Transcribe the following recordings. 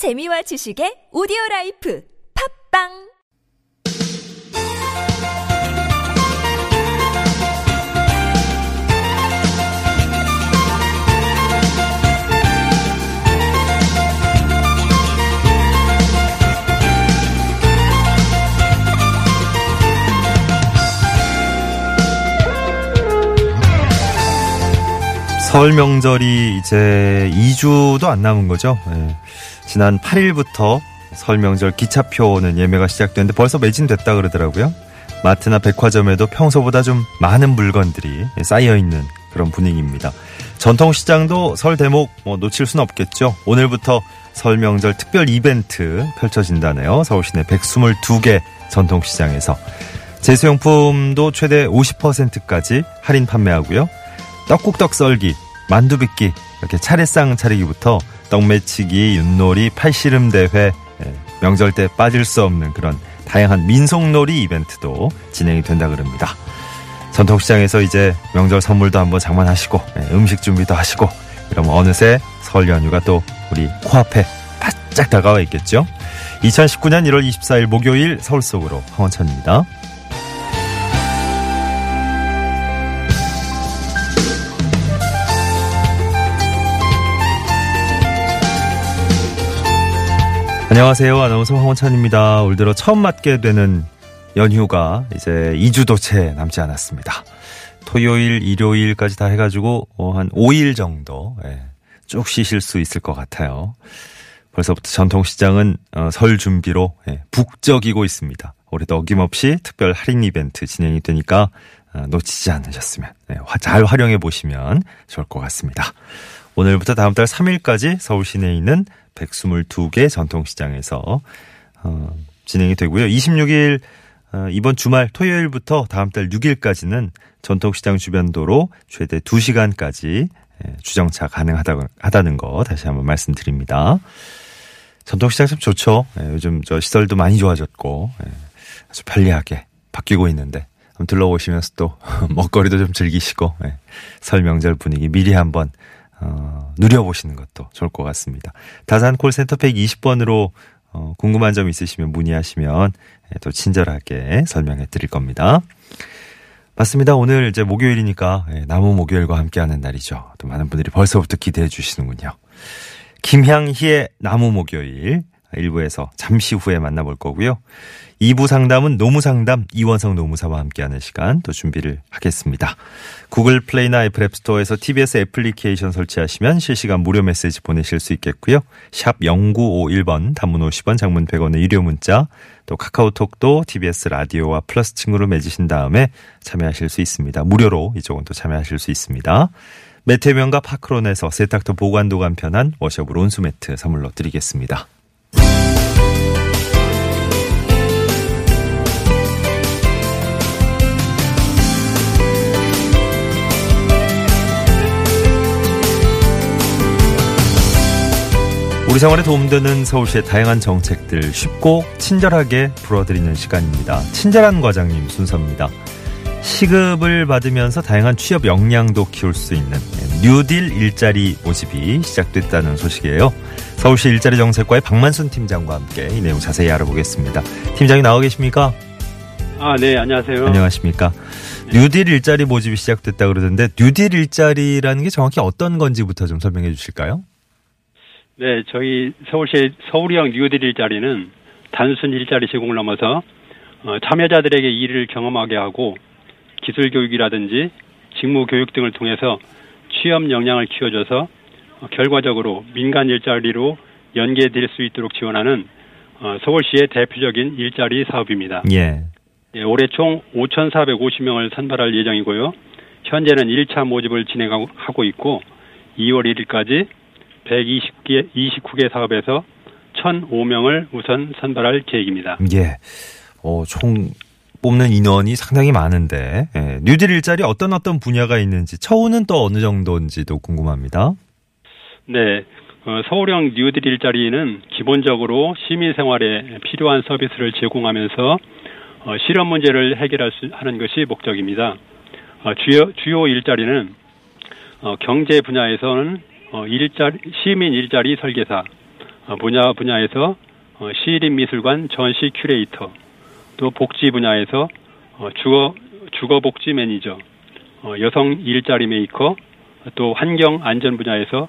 재미와 지식의 오디오 라이프 팝빵 설 명절이 이제 2주도 안 남은 거죠. 예. 지난 8일부터 설 명절 기차표는 예매가 시작됐는데 벌써 매진됐다 그러더라고요. 마트나 백화점에도 평소보다 좀 많은 물건들이 쌓여 있는 그런 분위기입니다. 전통시장도 설 대목 뭐 놓칠 수는 없겠죠. 오늘부터 설 명절 특별 이벤트 펼쳐진다네요. 서울시내 122개 전통시장에서 제수용품도 최대 50%까지 할인 판매하고요. 떡국떡 썰기, 만두 빚기, 이렇게 차례상 차리기부터 떡매치기, 윷놀이, 팔씨름 대회, 예, 명절 때 빠질 수 없는 그런 다양한 민속놀이 이벤트도 진행이 된다 그럽니다. 전통시장에서 이제 명절 선물도 한번 장만하시고 예, 음식 준비도 하시고 이러면 어느새 설 연휴가 또 우리 코앞에 바짝 다가와 있겠죠. 2019년 1월 24일 목요일 서울 속으로 황원천입니다. 안녕하세요. 아나운서 황원찬입니다. 올 들어 처음 맞게 되는 연휴가 이제 2주도 채 남지 않았습니다. 토요일, 일요일까지 다 해가지고 어, 한 5일 정도 예, 쭉 쉬실 수 있을 것 같아요. 벌써부터 전통시장은 어, 설 준비로 예, 북적이고 있습니다. 올해도 어김없이 특별 할인 이벤트 진행이 되니까 어, 놓치지 않으셨으면 예, 잘 활용해 보시면 좋을 것 같습니다. 오늘부터 다음 달 3일까지 서울 시내에 있는 122개 전통시장에서 어, 진행이 되고요. 26일 어, 이번 주말 토요일부터 다음 달 6일까지는 전통시장 주변 도로 최대 2시간까지 예, 주정차 가능하다는 거 다시 한번 말씀드립니다. 전통시장 참 좋죠. 예, 요즘 저 시설도 많이 좋아졌고 예, 아주 편리하게 바뀌고 있는데 한번 둘러보시면서 또 먹거리도 좀 즐기시고 예, 설 명절 분위기 미리 한번 어, 누려보시는 것도 좋을 것 같습니다. 다산 콜센터 120번으로 어, 궁금한 점 있으시면 문의하시면 예, 또 친절하게 설명해 드릴 겁니다. 맞습니다. 오늘 이제 목요일이니까 예, 나무 목요일과 함께하는 날이죠. 또 많은 분들이 벌써부터 기대해 주시는군요. 김향희의 나무 목요일 1부에서 잠시 후에 만나볼 거고요. 2부 상담은 노무상담 이원성 노무사와 함께하는 시간 또 준비를 하겠습니다. 구글 플레이나 애플 앱스토어에서 TBS 애플리케이션 설치하시면 실시간 무료 메시지 보내실 수 있겠고요. 샵 0951번 단문 50원 장문 100원의 유료 문자 또 카카오톡도 TBS 라디오와 플러스 친구로 맺으신 다음에 참여하실 수 있습니다. 무료로 이쪽은 또 참여하실 수 있습니다. 매태면과 파크론에서 세탁도 보관도 간편한 washable 온수매트 선물로 드리겠습니다. 우리 생활에 도움되는 서울시의 다양한 정책들 쉽고 친절하게 풀어드리는 시간입니다. 친절한 과장님 순서입니다. 시급을 받으면서 다양한 취업 역량도 키울 수 있는 뉴딜 일자리 모집이 시작됐다는 소식이에요. 서울시 일자리 정책과의 박만순 팀장과 함께 이 내용 자세히 알아보겠습니다. 팀장이 나와 계십니까? 아, 네, 안녕하세요. 안녕하십니까? 네. 뉴딜 일자리 모집이 시작됐다 그러던데 뉴딜 일자리라는 게 정확히 어떤 건지부터 좀 설명해 주실까요? 네, 저희 서울시 서울형 뉴딜 일자리는 단순 일자리 제공을 넘어서 어, 참여자들에게 일을 경험하게 하고 기술 교육이라든지 직무 교육 등을 통해서 취업 역량을 키워줘서 어, 결과적으로 민간 일자리로 연계될 수 있도록 지원하는 어, 서울시의 대표적인 일자리 사업입니다. 예. 예 올해 총 5,450명을 선발할 예정이고요. 현재는 1차 모집을 진행하고 있고 2월 1일까지 120개, 29개 사업에서 1,005명을 우선 선발할 계획입니다. 예. 어, 총 뽑는 인원이 상당히 많은데 예. 뉴딜 일자리 어떤 어떤 분야가 있는지 처우는 또 어느 정도인지도 궁금합니다. 네. 어, 서울형 뉴딜 일자리는 기본적으로 시민 생활에 필요한 서비스를 제공하면서 어, 실업 문제를 해결할 수 하는 것이 목적입니다. 어, 주요 주요 일자리는 어, 경제 분야에서는 어, 일자리, 시민 일자리 설계사, 어, 분야 분야에서 어, 시립 미술관 전시 큐레이터, 또 복지 분야에서 어, 주거 주거 복지 매니저, 어, 여성 일자리 메이커, 또 환경 안전 분야에서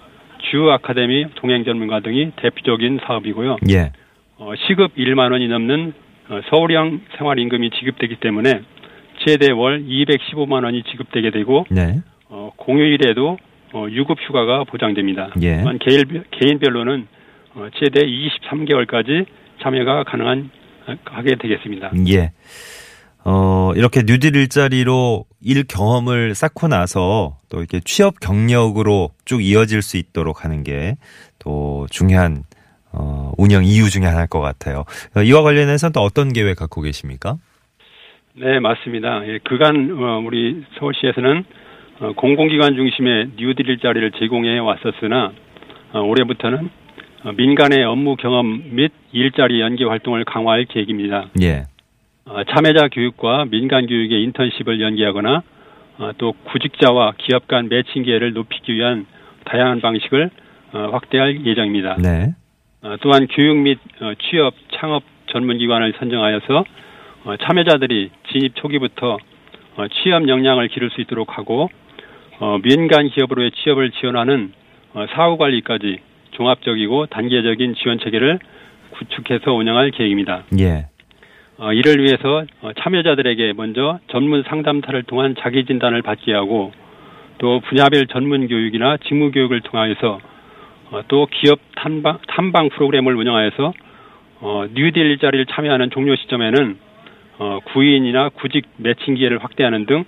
주 아카데미 동행 전문가 등이 대표적인 사업이고요. 예. 어, 시급 1만 원이 넘는 어, 서울형 생활임금이 지급되기 때문에 최대 월 215만 원이 지급되게 되고 네. 어, 공휴일에도 어, 유급 휴가가 보장됩니다. 예. 개인, 개인별로는 어, 최대 23개월까지 참여가 가능한 하게 되겠습니다. 예. 어, 이렇게 뉴딜 일자리로 일 경험을 쌓고 나서 또 이렇게 취업 경력으로 쭉 이어질 수 있도록 하는 게 또 중요한 어, 운영 이유 중에 하나일 것 같아요. 어, 이와 관련해서는 또 어떤 계획 갖고 계십니까? 네, 맞습니다. 예, 그간 어, 우리 서울시에서는 어, 공공기관 중심의 뉴딜 일자리를 제공해 왔었으나 어, 올해부터는 어, 민간의 업무 경험 및 일자리 연계 활동을 강화할 계획입니다. 예. 어, 참여자 교육과 민간 교육의 인턴십을 연계하거나 어, 또 구직자와 기업 간 매칭 기회를 높이기 위한 다양한 방식을 어, 확대할 예정입니다. 네. 어, 또한 교육 및 어, 취업 창업 전문기관을 선정하여서 어, 참여자들이 진입 초기부터 어, 취업 역량을 기를 수 있도록 하고 어, 민간 기업으로의 취업을 지원하는 어, 사후 관리까지 종합적이고 단계적인 지원 체계를 구축해서 운영할 계획입니다. 예. 어, 이를 위해서 어, 참여자들에게 먼저 전문 상담사를 통한 자기 진단을 받게 하고 또 분야별 전문 교육이나 직무 교육을 통하여서 어, 또 기업 탐방, 탐방 프로그램을 운영하여서 어, 뉴딜 일자리를 참여하는 종료 시점에는 어, 구인이나 구직 매칭 기회를 확대하는 등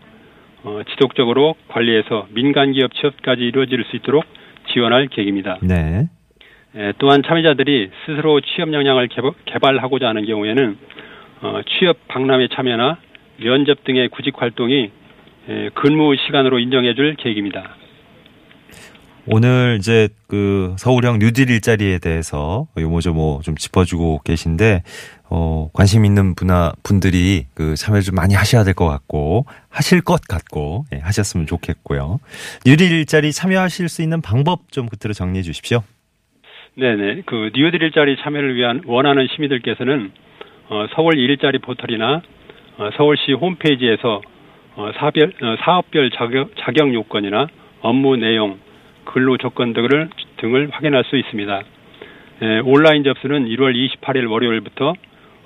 어, 지속적으로 관리해서 민간 기업 취업까지 이루어질 수 있도록 지원할 계획입니다. 네. 에, 또한 참여자들이 스스로 취업 역량을 개발- 개발하고자 하는 경우에는 어, 취업 박람회 참여나 면접 등의 구직 활동이 에, 근무 시간으로 인정해줄 계획입니다. 오늘 이제 그 서울형 뉴딜 일자리에 대해서 요모조모 좀 짚어주고 계신데 어 관심 있는 분아 분들이 그 참여 좀 많이 하셔야 될 것 같고 하실 것 같고 예, 하셨으면 좋겠고요. 뉴딜 일자리 참여하실 수 있는 방법 좀 끝으로 정리해 주십시오. 네네. 그 뉴딜 일자리 참여를 위한 원하는 시민들께서는 어, 서울 일자리 포털이나 어, 서울시 홈페이지에서 어, 사별, 어, 사업별 자격, 자격 요건이나 업무 내용, 근로 조건 등을, 등을 확인할 수 있습니다. 에, 온라인 접수는 1월 28일 월요일부터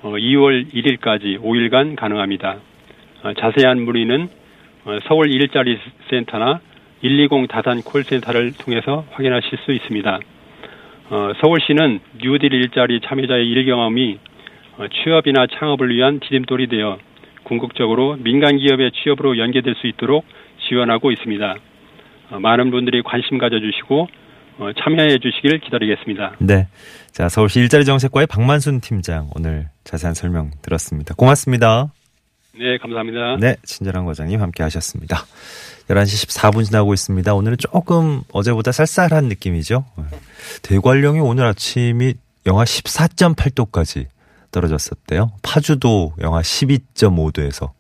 어, 2월 1일까지 5일간 가능합니다. 어, 자세한 문의는 어, 서울 일자리 센터나 120 다산 콜센터를 통해서 확인하실 수 있습니다. 어, 서울시는 뉴딜 일자리 참여자의 일 경험이 어, 취업이나 창업을 위한 디딤돌이 되어 궁극적으로 민간 기업의 취업으로 연계될 수 있도록 지원하고 있습니다. 어, 많은 분들이 관심 가져주시고 어, 참여해 주시길 기다리겠습니다. 네. 자, 서울시 일자리 정책과의 박만순 팀장 오늘 자세한 설명 들었습니다. 고맙습니다. 네, 감사합니다. 네, 친절한 과장님 함께 하셨습니다. 11시 14분 지나고 있습니다. 오늘은 조금 어제보다 쌀쌀한 느낌이죠. 대관령이 오늘 아침이 영하 14.8도까지 떨어졌었대요. 파주도 영하 12.5도에서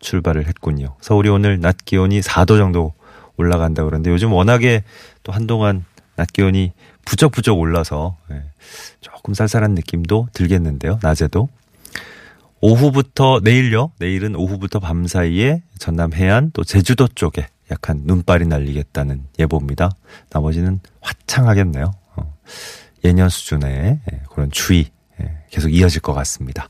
출발을 했군요. 서울이 오늘 낮 기온이 4도 정도 올라간다 그러는데 요즘 워낙에 또 한동안 낮 기온이 부쩍부쩍 올라서 예, 조금 쌀쌀한 느낌도 들겠는데요. 낮에도. 오후부터 내일요. 내일은 오후부터 밤 사이에 전남 해안 또 제주도 쪽에 약한 눈발이 날리겠다는 예보입니다. 나머지는 화창하겠네요. 어, 예년 수준의 예, 그런 추위 예, 계속 이어질 것 같습니다.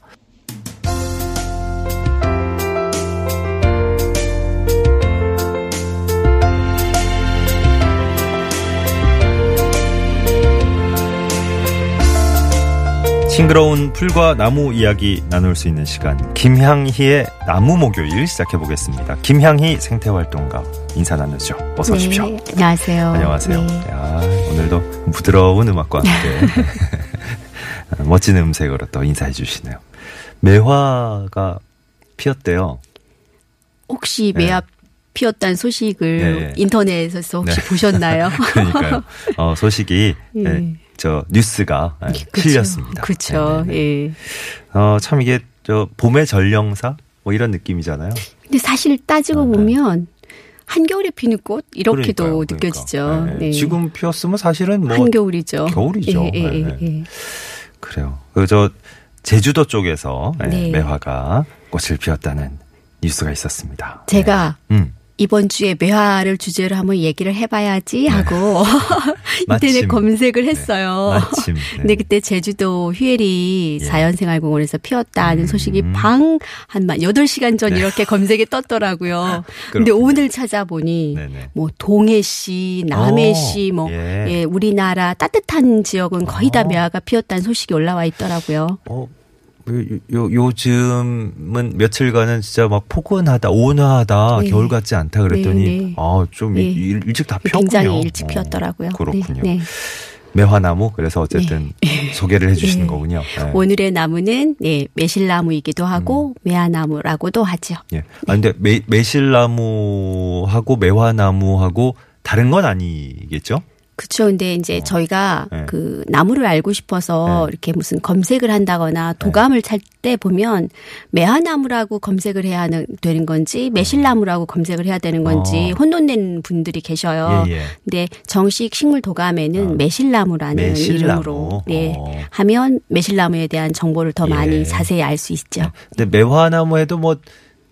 싱그러운 풀과 나무 이야기 나눌 수 있는 시간 김향희의 나무 목요일 시작해 보겠습니다. 김향희 생태활동가 인사 나누죠. 어서 오십시오. 네, 안녕하세요. 안녕하세요. 네. 야, 오늘도 부드러운 음악과 함께 멋진 음색으로 또 인사해 주시네요. 매화가 피었대요. 혹시 네. 매화 피었다는 소식을 네. 인터넷에서 혹시 네. 보셨나요? 그러니까요. 어, 소식이 예. 예, 저 뉴스가 예, 실렸습니다. 그렇죠. 네네네. 예. 어, 참 이게 저 봄의 전령사 뭐 이런 느낌이잖아요. 근데 사실 따지고 아, 네. 보면 한겨울에 피는 꽃 이렇게도 그러니까요, 느껴지죠. 그러니까. 네. 네. 지금 피었으면 사실은 뭐 한겨울이죠. 겨울이죠. 예, 예, 네, 예, 네. 예. 그래요. 그저 제주도 쪽에서 예, 네. 매화가 꽃을 피웠다는 뉴스가 있었습니다. 제가 네. 음. 이번 주에 매화를 주제로 한번 얘기를 해봐야지 하고 인터넷 네. 마침. 검색을 했어요. 마침. 네. 근데 그때 제주도 휴에리 예. 자연생활공원에서 피었다는 음. 소식이 방한 8시간 전 이렇게 검색에 떴더라고요. 근데 네. 오늘 찾아보니 네네. 뭐 동해시, 남해시 오, 뭐 예. 예, 우리나라 따뜻한 지역은 거의 다 어. 매화가 피었다는 소식이 올라와 있더라고요. 어, 요, 요, 요즘은 며칠간은 진짜 막 포근하다, 온화하다, 네. 겨울 같지 않다 그랬더니, 네, 네. 아, 좀 네. 일, 일찍 다 피었군요. 굉장히 일찍 어, 피었더라고요. 그렇군요. 네, 네. 매화나무, 그래서 어쨌든 소개를 해주시는 네. 거군요. 네. 오늘의 나무는 네, 매실나무이기도 하고 매화나무라고도 하죠. 예. 아, 근데 매, 매실나무하고 매화나무하고 다른 건 아니겠죠? 그렇죠. 근데 이제 저희가 네. 그 나무를 알고 싶어서 네. 이렇게 무슨 검색을 한다거나 도감을 찰 때 보면 매화나무라고 검색을 해야 하는 되는 건지 매실나무라고 검색을 해야 되는 건지 어. 혼돈된 분들이 계셔요. 예, 예. 근데 정식 식물 도감에는 어. 매실나무라는 매실나무. 이름으로 예, 어. 하면 매실나무에 대한 정보를 더 예. 많이 자세히 알 수 있죠. 근데 매화나무에도 뭐,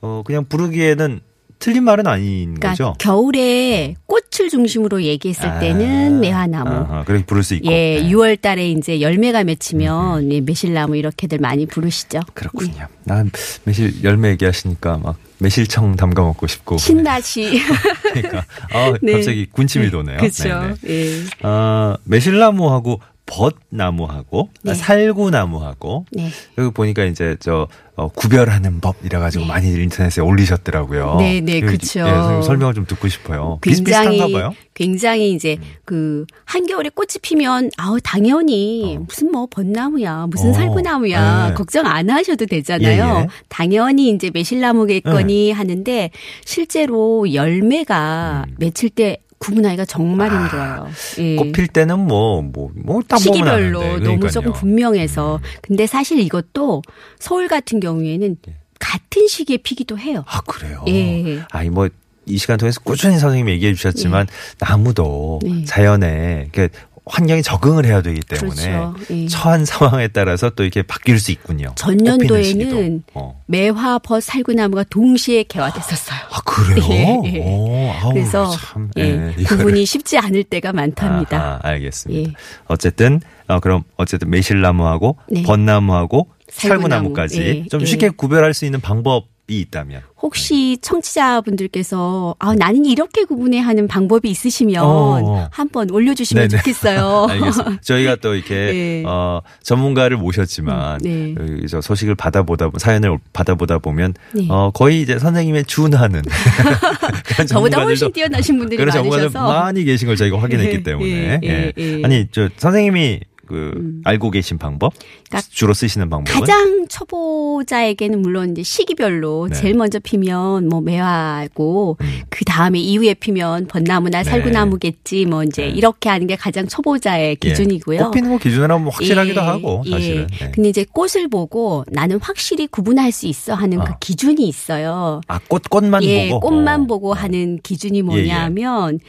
어, 그냥 부르기에는 틀린 말은 아닌 그러니까 거죠? 겨울에 꽃을 중심으로 얘기했을 때는 매화나무. 아, 그렇게 부를 수 있고. 예, 네. 6월 달에 이제 열매가 맺히면 예, 매실나무 이렇게들 많이 부르시죠. 그렇군요. 난 매실 열매 얘기하시니까 막 매실청 담가 먹고 싶고. 신맛이. 그러니까 아, 네. 갑자기 군침이 도네요. 그렇죠. 예. 아, 매실나무하고 벚나무하고 네. 살구나무하고 네. 여기 보니까 이제 저 어, 구별하는 법 이래 가지고 많이 인터넷에 올리셨더라고요. 네, 네, 그쵸. 예, 설명을 좀 듣고 싶어요. 굉장히 비슷비슷한가 봐요. 굉장히 이제 그 한겨울에 꽃이 피면 아우 당연히 무슨 뭐 벚나무야 무슨 어. 살구나무야 네. 걱정 안 하셔도 되잖아요. 예, 예. 당연히 이제 매실나무겠거니 하는데 실제로 열매가 음. 맺힐 때 구분하기가 정말 힘들어요. 예. 꽃필 때는 뭐 뭐 뭐딱 보면 시기별로. 너무. 음. 조금 분명해서 근데 사실 이것도 서울 같은 경우에는 같은 시기에 피기도 해요. 아 그래요. 예. 아니 뭐이 시간 통해서 꾸준히 선생님이 얘기해 주셨지만 나무도 네. 자연에 이렇게 환경에 적응을 해야 되기 때문에 그렇죠. 예. 처한 상황에 따라서 또 이렇게 바뀔 수 있군요. 전년도에는. 어. 매화, 벗, 살구나무가 동시에 개화됐었어요. 아 그래요? 예, 예. 오, 아우, 그래서 참, 예, 이거를- 구분이 쉽지 않을 때가 많답니다. 아하, 알겠습니다. 예. 어쨌든 어, 그럼 어쨌든 매실나무하고 네. 벚나무하고 살구나무. 살구나무까지 예, 좀 예. 쉽게 구별할 수 있는 방법이 있다면. 혹시 청취자분들께서 아 나는 이렇게 구분해 하는 방법이 있으시면 어. 한번 올려주시면 네네. 좋겠어요. 알겠습니다. 저희가 또 이렇게 예. 어, 전문가를 모셨지만 네. 저 소식을 받아보다 보- 사연을 받아보다 보면 네. 어, 거의 이제 선생님의 준하는 저보다 훨씬 뛰어나신 분들이 그런 많으셔서 많이 계신 걸 저희가 확인했기 예, 때문에 예, 예, 예. 예. 아니 저 선생님이 그 알고 계신 방법 그러니까 주로 쓰시는 방법은 가장 초보자에게는 물론 이제 시기별로 네. 제일 먼저 피면 뭐 매화고 음. 그 다음에 이후에 피면 벚나무나 네. 살구나무겠지 뭐 이제 네. 이렇게 하는 게 가장 초보자의 예. 기준이고요. 꽃 피는 거 기준으로 하면 확실하기도 예, 하고 사실은 예. 예. 근데 이제 꽃을 보고 나는 확실히 구분할 수 있어 하는 그 어. 기준이 있어요. 아, 꽃, 꽃만 예, 보고? 꽃만 어. 보고 하는 기준이 예, 예. 뭐냐면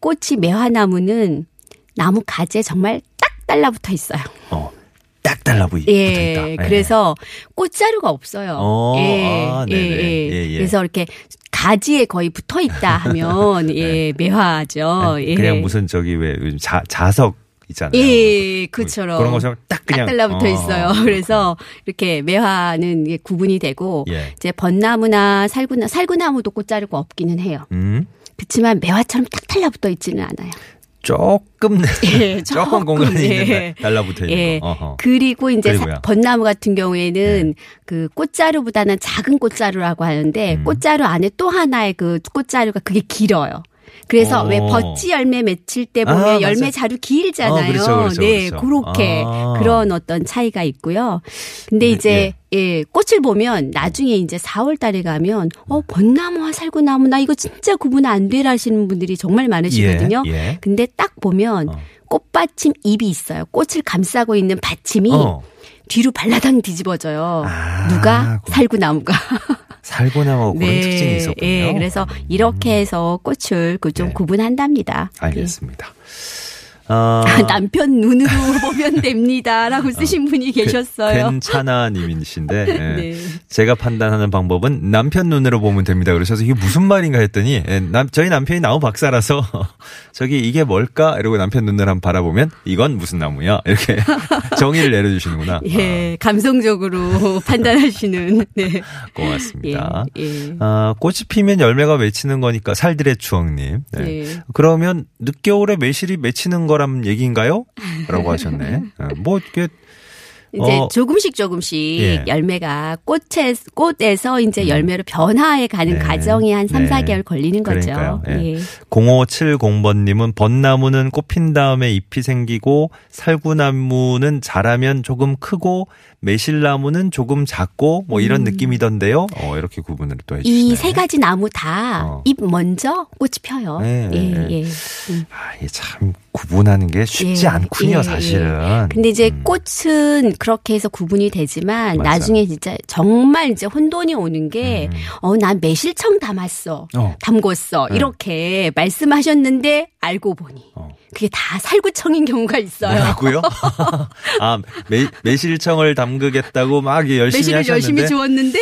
꽃이 매화나무는 나무 가지에 정말 딱 달라붙어 있어요. 어, 딱 달라붙어 예, 있다. 그래서 꽃자루가 없어요. 어, 예, 아, 예. 예. 예, 예. 그래서 이렇게 가지에 거의 붙어 있다 하면 예, 매화죠. 예. 네. 그냥 무슨 저기 왜 요즘 자, 자석 있잖아요. 예, 그처럼. 그런 것처럼 딱 그냥 딱 달라붙어 어, 있어요. 그래서 이렇게 매화는 이게 구분이 되고 예. 이제 벚나무나 살구나 살구나무도 꽃자루가 없기는 해요. 음. 그렇지만 매화처럼 딱 달라붙어 있지는 않아요. 조금 예, 조금 공간이 예. 달라붙어 있는 예. 거. 어허. 그리고 이제 그리고요. 사- 벚나무 같은 경우에는 그 꽃자루보다는 작은 꽃자루라고 하는데 음. 꽃자루 안에 또 하나의 그 꽃자루가 그게 길어요. 그래서 어. 왜 버찌 열매 맺힐 때 아, 보면 맞아요. 열매 자루 길잖아요. 어, 그렇죠, 그렇죠, 네, 그렇죠. 그렇게 아. 그런 어떤 차이가 있고요. 근데 네, 이제 예, 꽃을 보면 나중에 이제 4월 달에 가면 어, 벚나무와 살구나무 나 이거 진짜 구분 안 되라 하시는 분들이 정말 많으시거든요. 예, 예. 근데 딱 보면 어. 꽃받침 잎이 있어요. 꽃을 감싸고 있는 받침이 어. 뒤로 발라당 뒤집어져요. 아, 누가 그- 살구나무가 살고나무 그런 특징이 있었군요. 예, 그래서 이렇게 해서 꽃을 그좀 네. 구분한답니다. 알겠습니다. 어, 예. 남편 눈으로 보면 됩니다라고 쓰신 분이 계셨어요. 괜찮아 님이신데 예. 네. 제가 판단하는 방법은 남편 눈으로 보면 됩니다. 그러셔서 이게 무슨 말인가 했더니 예, 남, 저희 남편이 나무 박사라서 저기 이게 뭘까 이러고 남편 눈을 한번 바라보면 이건 무슨 나무야 이렇게 정의를 내려주시는구나. 예, 감성적으로 판단하시는. 네. 아, 고맙습니다. 예, 예. 아, 꽃이 피면 열매가 맺히는 거니까 살들의 추억님. 네. 예. 그러면 늦겨울에 매실이 맺히는 거란 얘기인가요? 라고 하셨네. 어, 뭐 이게 이제 어, 조금씩 조금씩 예. 음. 열매가 꽃에 꽃에서 이제 열매로 변화해 가는 네. 과정이 한 3, 네. 4개월 걸리는 거죠. 예. 예. 0570번 님은 벚나무는 꽃핀 다음에 잎이 생기고 살구나무는 자라면 조금 크고 매실나무는 조금 작고 뭐 이런 느낌이던데요. 어, 이렇게 구분을 또 해주시네. 음. 이세 가지 나무 다 어. 잎 먼저 꽃이 펴요. 네, 예, 네. 예. 음. 아, 이게 참 구분하는 게 쉽지 예, 않군요, 예, 사실은. 근데 이제 음. 꽃은 그렇게 해서 구분이 되지만 맞아요. 나중에 진짜 정말 이제 혼돈이 오는 게, 음. 어, 난 매실청 담았어. 어. 담궜어. 네. 이렇게 말씀하셨는데 알고 보니. 어. 그게 다 살구청인 경우가 있어요. 뭐라고요? 아, 매, 매실청을 담그겠다고 막 열심히 매실을 하셨는데 열심히 주었는데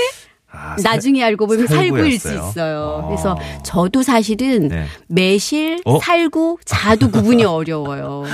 아, 살- 나중에 알고 보면 살구일 수? 있어요. 어. 그래서 저도 사실은 네. 매실, 어? 살구, 자두 구분이 어려워요.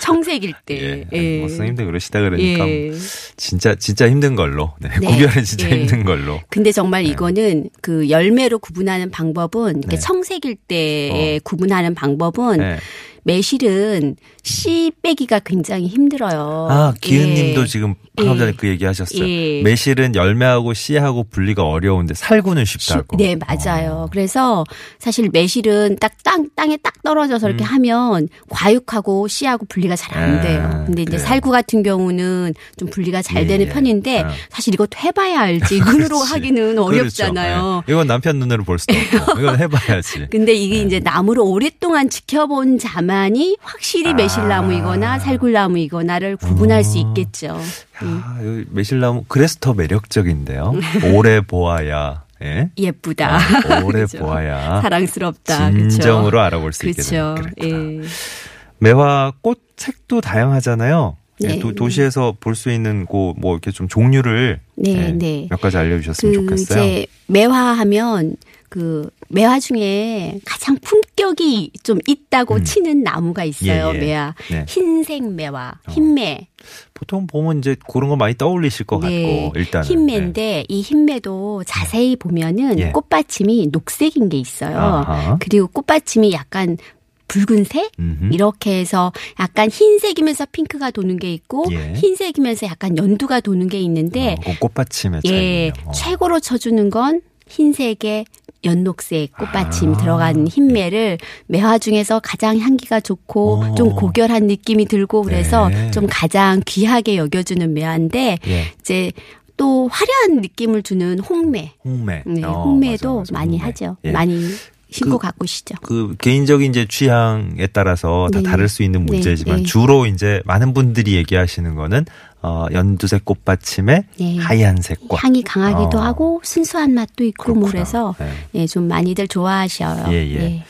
청색일 때. 예. 뭐 선생님도 그러시다 그러니까 예. 진짜 진짜 힘든 걸로. 네. 네. 구별은 진짜 예. 힘든 걸로. 근데 정말 이거는 그 열매로 구분하는 방법은 네. 청색일 때 구분하는 방법은 네. 매실은 씨 빼기가 굉장히 힘들어요. 아, 기은님도 예. 지금 방금 예. 전에 그 얘기 하셨어요. 예. 매실은 열매하고 씨하고 분리가 어려운데 살구는 쉽다고. 네, 맞아요. 그래서 사실 매실은 딱 땅, 땅에 딱 떨어져서 이렇게 하면 과육하고 씨하고 분리가 잘안 음. 아, 돼요. 근데 이제 그래요. 살구 같은 경우는 좀 분리가 잘 예, 되는 예. 편인데 아. 사실 이것도 해봐야 알지. 눈으로. 하기는 어렵잖아요. 그렇죠. 예. 이건 남편 눈으로 볼 수도 없고. 이건 해봐야지. 근데 이게 이제 나무를 오랫동안 지켜본 자만 이 확실히 아. 매실나무이거나 살굴나무이거나를 구분할 수 있겠죠. 아, 이 매실나무 그래서 더 매력적인데요. 오래 보아야. 예. 예쁘다. 아, 오래 그죠. 보아야. 사랑스럽다. 진정으로 그쵸? 알아볼 수 있게 그렇죠. 되는 그랬구나. 예. 매화 꽃색도 다양하잖아요. 예, 네. 도, 도시에서 볼 수 있는 그뭐 이렇게 좀 종류를 네, 예, 네. 몇 가지 알려주셨으면 그 좋겠어요. 이제 매화하면 그 매화 중에 가장 품격이 좀 있다고 음. 치는 나무가 있어요. 예, 예. 매화. 네. 흰색 매화, 어. 흰매. 보통 보면 이제 그런 거 많이 떠올리실 것 네. 같고 일단은 흰매인데 이 흰매도 자세히 보면은 예. 꽃받침이 녹색인 게 있어요. 아하. 그리고 꽃받침이 약간 붉은색 음흠. 이렇게 해서 약간 흰색이면서 핑크가 도는 게 있고 예. 흰색이면서 약간 연두가 도는 게 있는데 어, 그 꽃받침의 예, 차이군요. 어. 최고로 쳐주는 건 흰색의 연녹색 꽃받침 아. 들어간 흰매를 매화 중에서 가장 향기가 좋고 어. 좀 고결한 느낌이 들고 그래서 네. 좀 가장 귀하게 여겨주는 매화인데 예. 이제 또 화려한 느낌을 주는 홍매. 홍매. 네, 어, 홍매도 맞아, 맞아. 많이 홍매. 하죠. 예. 많이 신고 그- 가꾸시죠. 그 개인적인 이제 취향에 따라서 다 네. 다를 수 있는 네, 문제지만 네. 주로 이제 많은 분들이 얘기하시는 거는 어 연두색 꽃받침에 네. 하얀색 꽃. 향이 강하기도 어. 하고 순수한 맛도 있고. 그래서 네. 예, 좀 많이들 좋아하셔요. 예, 예.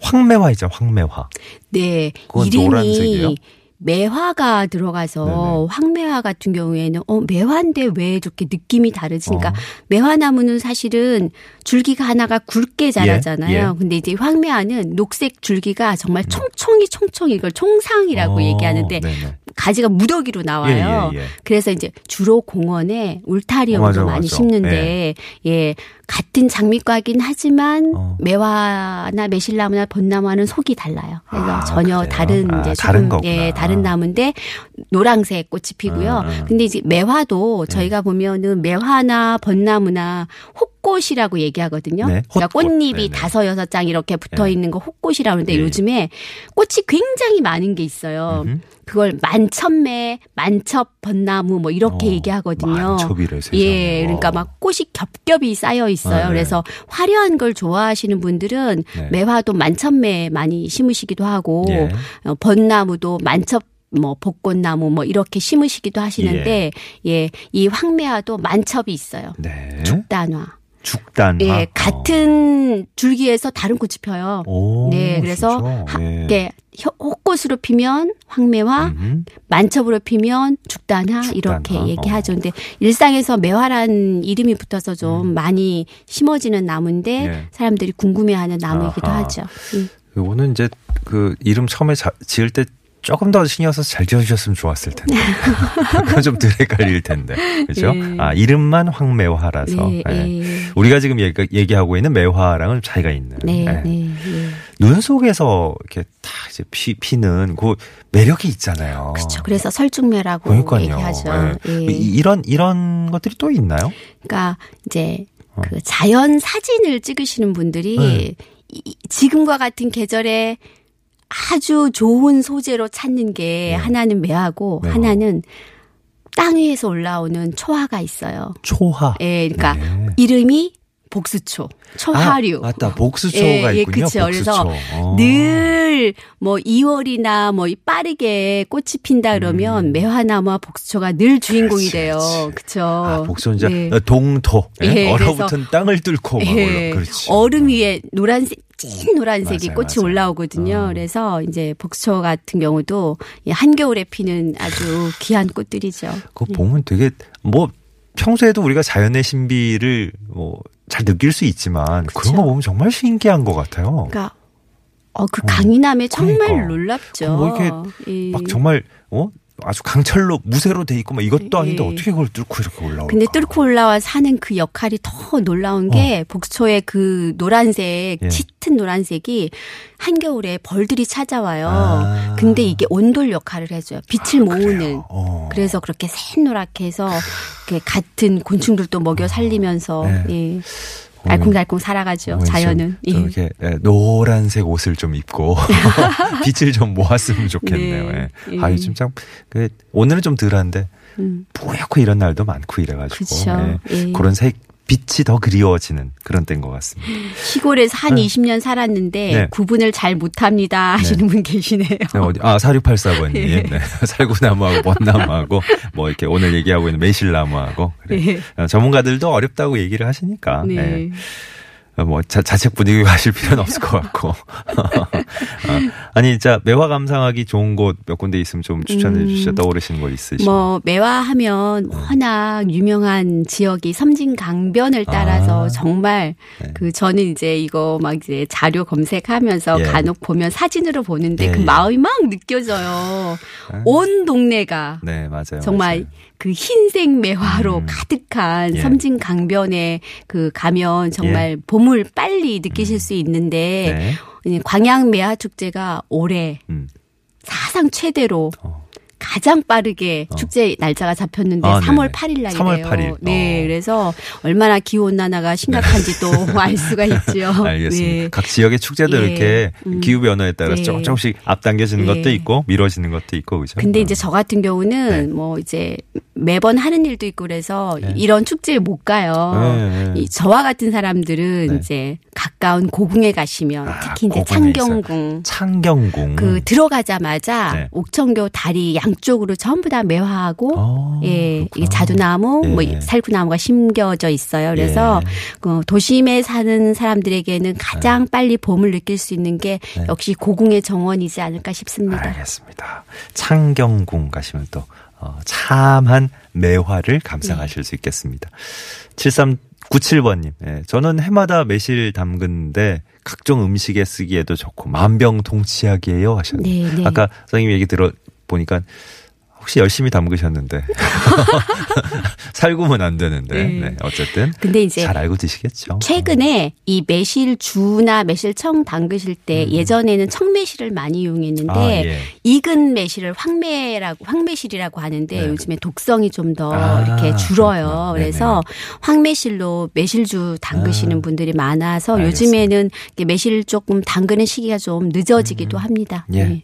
황매화이죠, 황매화. 네, 그건 노란색이에요? 이름이 매화가 들어가서 네네. 황매화 같은 경우에는 어 매화인데 왜 이렇게 느낌이 다르지? 그러니까 어. 매화나무는 사실은 줄기가 하나가 굵게 자라잖아요. 예. 근데 이제 황매화는 녹색 줄기가 정말 총총이 총총이 이걸 총상이라고 어, 얘기하는데 네네. 가지가 무더기로 나와요. 예, 예, 예. 그래서 이제 주로 공원에 울타리용으로 어, 많이 맞아. 심는데 예 같은 장미과긴 하지만 어. 매화나 매실나무나 벚나무와는 속이 달라요. 그래서 아, 전혀 그래요? 다른 아, 이제 다른 거구나. 예 다른 나무인데 노랑색 꽃이 피고요. 음, 음. 근데 이제 매화도 저희가 보면은 매화나 벚나무나 혹 꽃이라고 얘기하거든요. 네, 그러니까. 꽃잎이 네네. 다섯 여섯 장 이렇게 붙어 네. 있는 거 혹꽃이라고 하는데 예. 요즘에 꽃이 굉장히 많은 게 있어요. 음흠. 그걸 만천매, 만첩 벚나무 뭐 이렇게 어, 얘기하거든요. 만첩이래, 세상에. 예, 그러니까 와. 막 꽃이 겹겹이 쌓여 있어요. 아, 네. 그래서 화려한 걸 좋아하시는 분들은 네. 매화도 만천매 많이 심으시기도 하고 예. 어, 벚나무도 만첩 뭐 벚꽃나무 뭐 이렇게 심으시기도 하시는데 예, 이 황매화도 만첩이 있어요. 네. 죽단화. 죽단화. 예, 같은 줄기에서 다른 꽃이 펴요. 오, 네, 그래서? 하- 예. 예, 혀- 꽃으로 피면 황매화, 음. 만첩으로 피면 죽단화 죽단화. 이렇게 어. 얘기하죠. 근데 일상에서 매화란 이름이 붙어서 좀 많이 심어지는 나무인데 음. 예. 사람들이 궁금해하는 나무이기도 아하. 하죠. 음. 요거는 이제 그 이름 처음에 자- 지을 때 조금 더 신경 써서 잘 지어주셨으면 좋았을 텐데. 그건 좀덜 헷갈릴 텐데. 그죠? 예. 아, 이름만 황매화라서. 네, 예. 예. 우리가 지금 얘기, 얘기 하고 있는 매화랑은 차이가 있는. 네, 예. 네, 예. 눈 속에서 이렇게 딱 이제 피, 피는 그 매력이 있잖아요. 그렇죠. 그래서 설중매라고 그러니까요. 얘기하죠. 예. 예. 이- 이런 이런 것들이 또 있나요? 그러니까 이제 어. 그 자연 사진을 찍으시는 분들이 네. 이- 지금과 같은 계절에 아주 좋은 소재로 찾는 게 하나는 매화고 네. 하나는 땅 위에서 올라오는 초화가 있어요. 초화. 예, 그러니까 네. 이름이 복수초, 초하류. 아, 맞다. 복수초가 예, 예, 있군요. 그쵸. 복수초. 그래서 어. 늘뭐 2월이나 뭐 빠르게 꽃이 핀다 그러면 매화나무와 복수초가 늘 주인공이 음. 그렇지, 돼요. 그쵸 아, 복수는 이제 네. 동토. 예? 예, 얼어붙은 땅을 뚫고 막 예, 올라. 그렇지. 얼음 위에 노란색 찐 노란색이 맞아요, 꽃이 맞아요. 올라오거든요. 어. 그래서 이제 복초 같은 경우도 이 한겨울에 피는 아주 귀한 꽃들이죠. 그거 보면 되게 뭐 평소에도 우리가 자연의 신비를 뭐 잘 느낄 수 있지만 그런 거 보면 정말 신기한 것 같아요. 그러니까 어, 그 강인함에 정말 그러니까. 놀랍죠. 뭐 이렇게 이- 막 정말 어 아주 강철로 무쇠로 돼 있고 막 이것도 아닌데 예. 어떻게 그걸 뚫고 이렇게 올라올까? 근데 뚫고 올라와 사는 그 역할이 더 놀라운 게 복초의 그 노란색 어. 예. 짙은 노란색이 한겨울에 벌들이 찾아와요. 아. 근데 이게 온돌 역할을 해줘요. 빛을 모으는. 그래요? 어. 그래서 그렇게 새노랗게 해서 같은 곤충들도 먹여 살리면서 네. 예. 알콩달콩 살아가죠. 어머니 자연은. 좀, 좀 예. 이렇게 예, 노란색 옷을 좀 입고 빛을 좀 모았으면 좋겠네요. 네. 예. 예. 아, 요즘 참 그, 오늘은 좀 덜한데 음. 뿌옇고 이런 날도 많고 이래가지고 그쵸. 예. 그런 색 빛이 더 그리워지는 그런 때인 것 같습니다. 시골에서 한 네. 20년 살았는데 네. 구분을 잘 못합니다 하시는 분 계시네요. 네, 어디, 아, 4684번님. 예. 네. 살구나무하고 번나무하고, 뭐, 이렇게 오늘 얘기하고 있는 매실나무하고. 그래. 예. 어, 전문가들도 어렵다고 얘기를 하시니까. 네. 예. 어, 뭐, 자, 자책 분위기 가실 필요는 없을 것 같고. 어, 아니, 진짜, 매화 감상하기 좋은 곳 몇 군데 있으면 좀 추천해 음. 주시죠. 떠오르시는 곳 있으시면. 뭐 매화하면 워낙 유명한 지역이 섬진 강변을 따라서 아. 정말 네. 그 저는 이제 이거 막 이제 자료 검색하면서 예. 간혹 보면 사진으로 보는데 예, 그 예. 마음이 막 느껴져요. 아. 온 동네가 네, 맞아요. 정말 맞아요. 그 흰색 매화로 음. 가득한 예. 섬진 강변에 그 가면 정말 봄을 빨리 느끼실 수 있는데 음. 네. 광양 매화 축제가 올해 음. 사상 최대로 어. 가장 빠르게 축제 날짜가 잡혔는데 아, 3월 네네. 8일 날이래요. 3월 8일. 네, 어. 그래서 얼마나 기후 온난화가 심각한지도 알 수가 있죠. 알겠습니다. 네. 각 지역의 축제도 예. 이렇게 음. 기후 변화에 따라서 네. 조금 조금씩 앞당겨지는 네. 것도 있고 미뤄지는 것도 있고 그죠? 근데 어. 이제 저 같은 경우는 네. 뭐 이제 매번 하는 일도 있고 그래서 네. 이런 축제에 못 가요. 네, 네. 이 저와 같은 사람들은 네. 이제 가까운 고궁에 가시면 아, 특히 이제 고궁에 창경궁 창경궁. 그 들어가자마자 네. 옥천교 다리 양 쪽으로 전부 다 매화하고 어, 예, 그렇구나. 자두나무, 예. 뭐 살구나무가 심겨져 있어요. 그래서 예. 그 도심에 사는 사람들에게는 가장 빨리 봄을 느낄 수 있는 게 네. 역시 고궁의 정원이지 않을까 싶습니다. 알겠습니다. 창경궁 가시면 또 어, 참한 매화를 감상하실 수 있겠습니다. 7397번님, 예, 저는 해마다 매실 담근데 각종 음식에 쓰기에도 좋고 만병통치약이에요 하셨네요. 네, 네. 아까 선생님 얘기 들어 보니까 혹시 열심히 담그셨는데 살구면 안 되는데 네. 네, 어쨌든 근데 이제 잘 알고 드시겠죠. 최근에 이 매실주나 매실청 담그실 때 예전에는 청매실을 많이 이용했는데 음. 아, 예. 익은 매실을 황매라고 황매실이라고 하는데 네. 요즘에 독성이 좀더 아, 이렇게 줄어요. 그렇구나. 그래서 황매실로 매실주 담그시는 아, 분들이 많아서 알겠습니다. 요즘에는 매실 조금 담그는 시기가 좀 늦어지기도 합니다. 예. 네.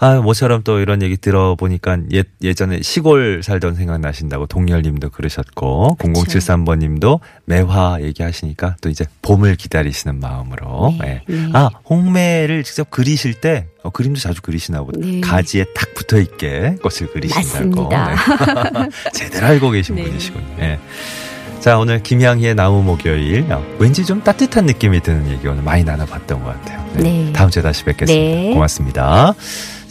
아, 모처럼 또 이런 얘기 들어보니까 예, 예전에 시골 살던 생각 나신다고 동열 님도 그러셨고, 0073번 님도 매화 얘기하시니까 또 이제 봄을 기다리시는 마음으로. 네, 예. 네. 아, 홍매를 직접 그리실 때, 어, 그림도 자주 그리시나 보다. 네. 가지에 딱 붙어 있게 꽃을 그리신다고. 네. 제대로 알고 계신 네. 분이시군요. 예. 자, 오늘 김향희의 나무 목요일. 어, 왠지 좀 따뜻한 느낌이 드는 얘기 오늘 많이 나눠봤던 것 같아요. 네. 다음 주에 다시 뵙겠습니다. 네. 고맙습니다.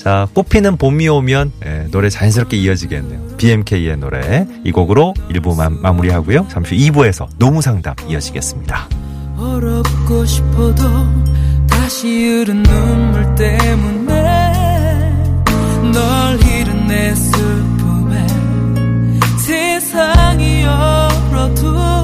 자, 꽃피는 봄이 오면 예, 노래 자연스럽게 이어지겠네요. BMK의 노래 이 곡으로 1부만 마무리하고요. 잠시 후 2부에서 노무상담 이어지겠습니다. 어렵고 싶어도 다시 흐른 눈물 때문에 널 잃은 내 슬픔에 세상이 얼어도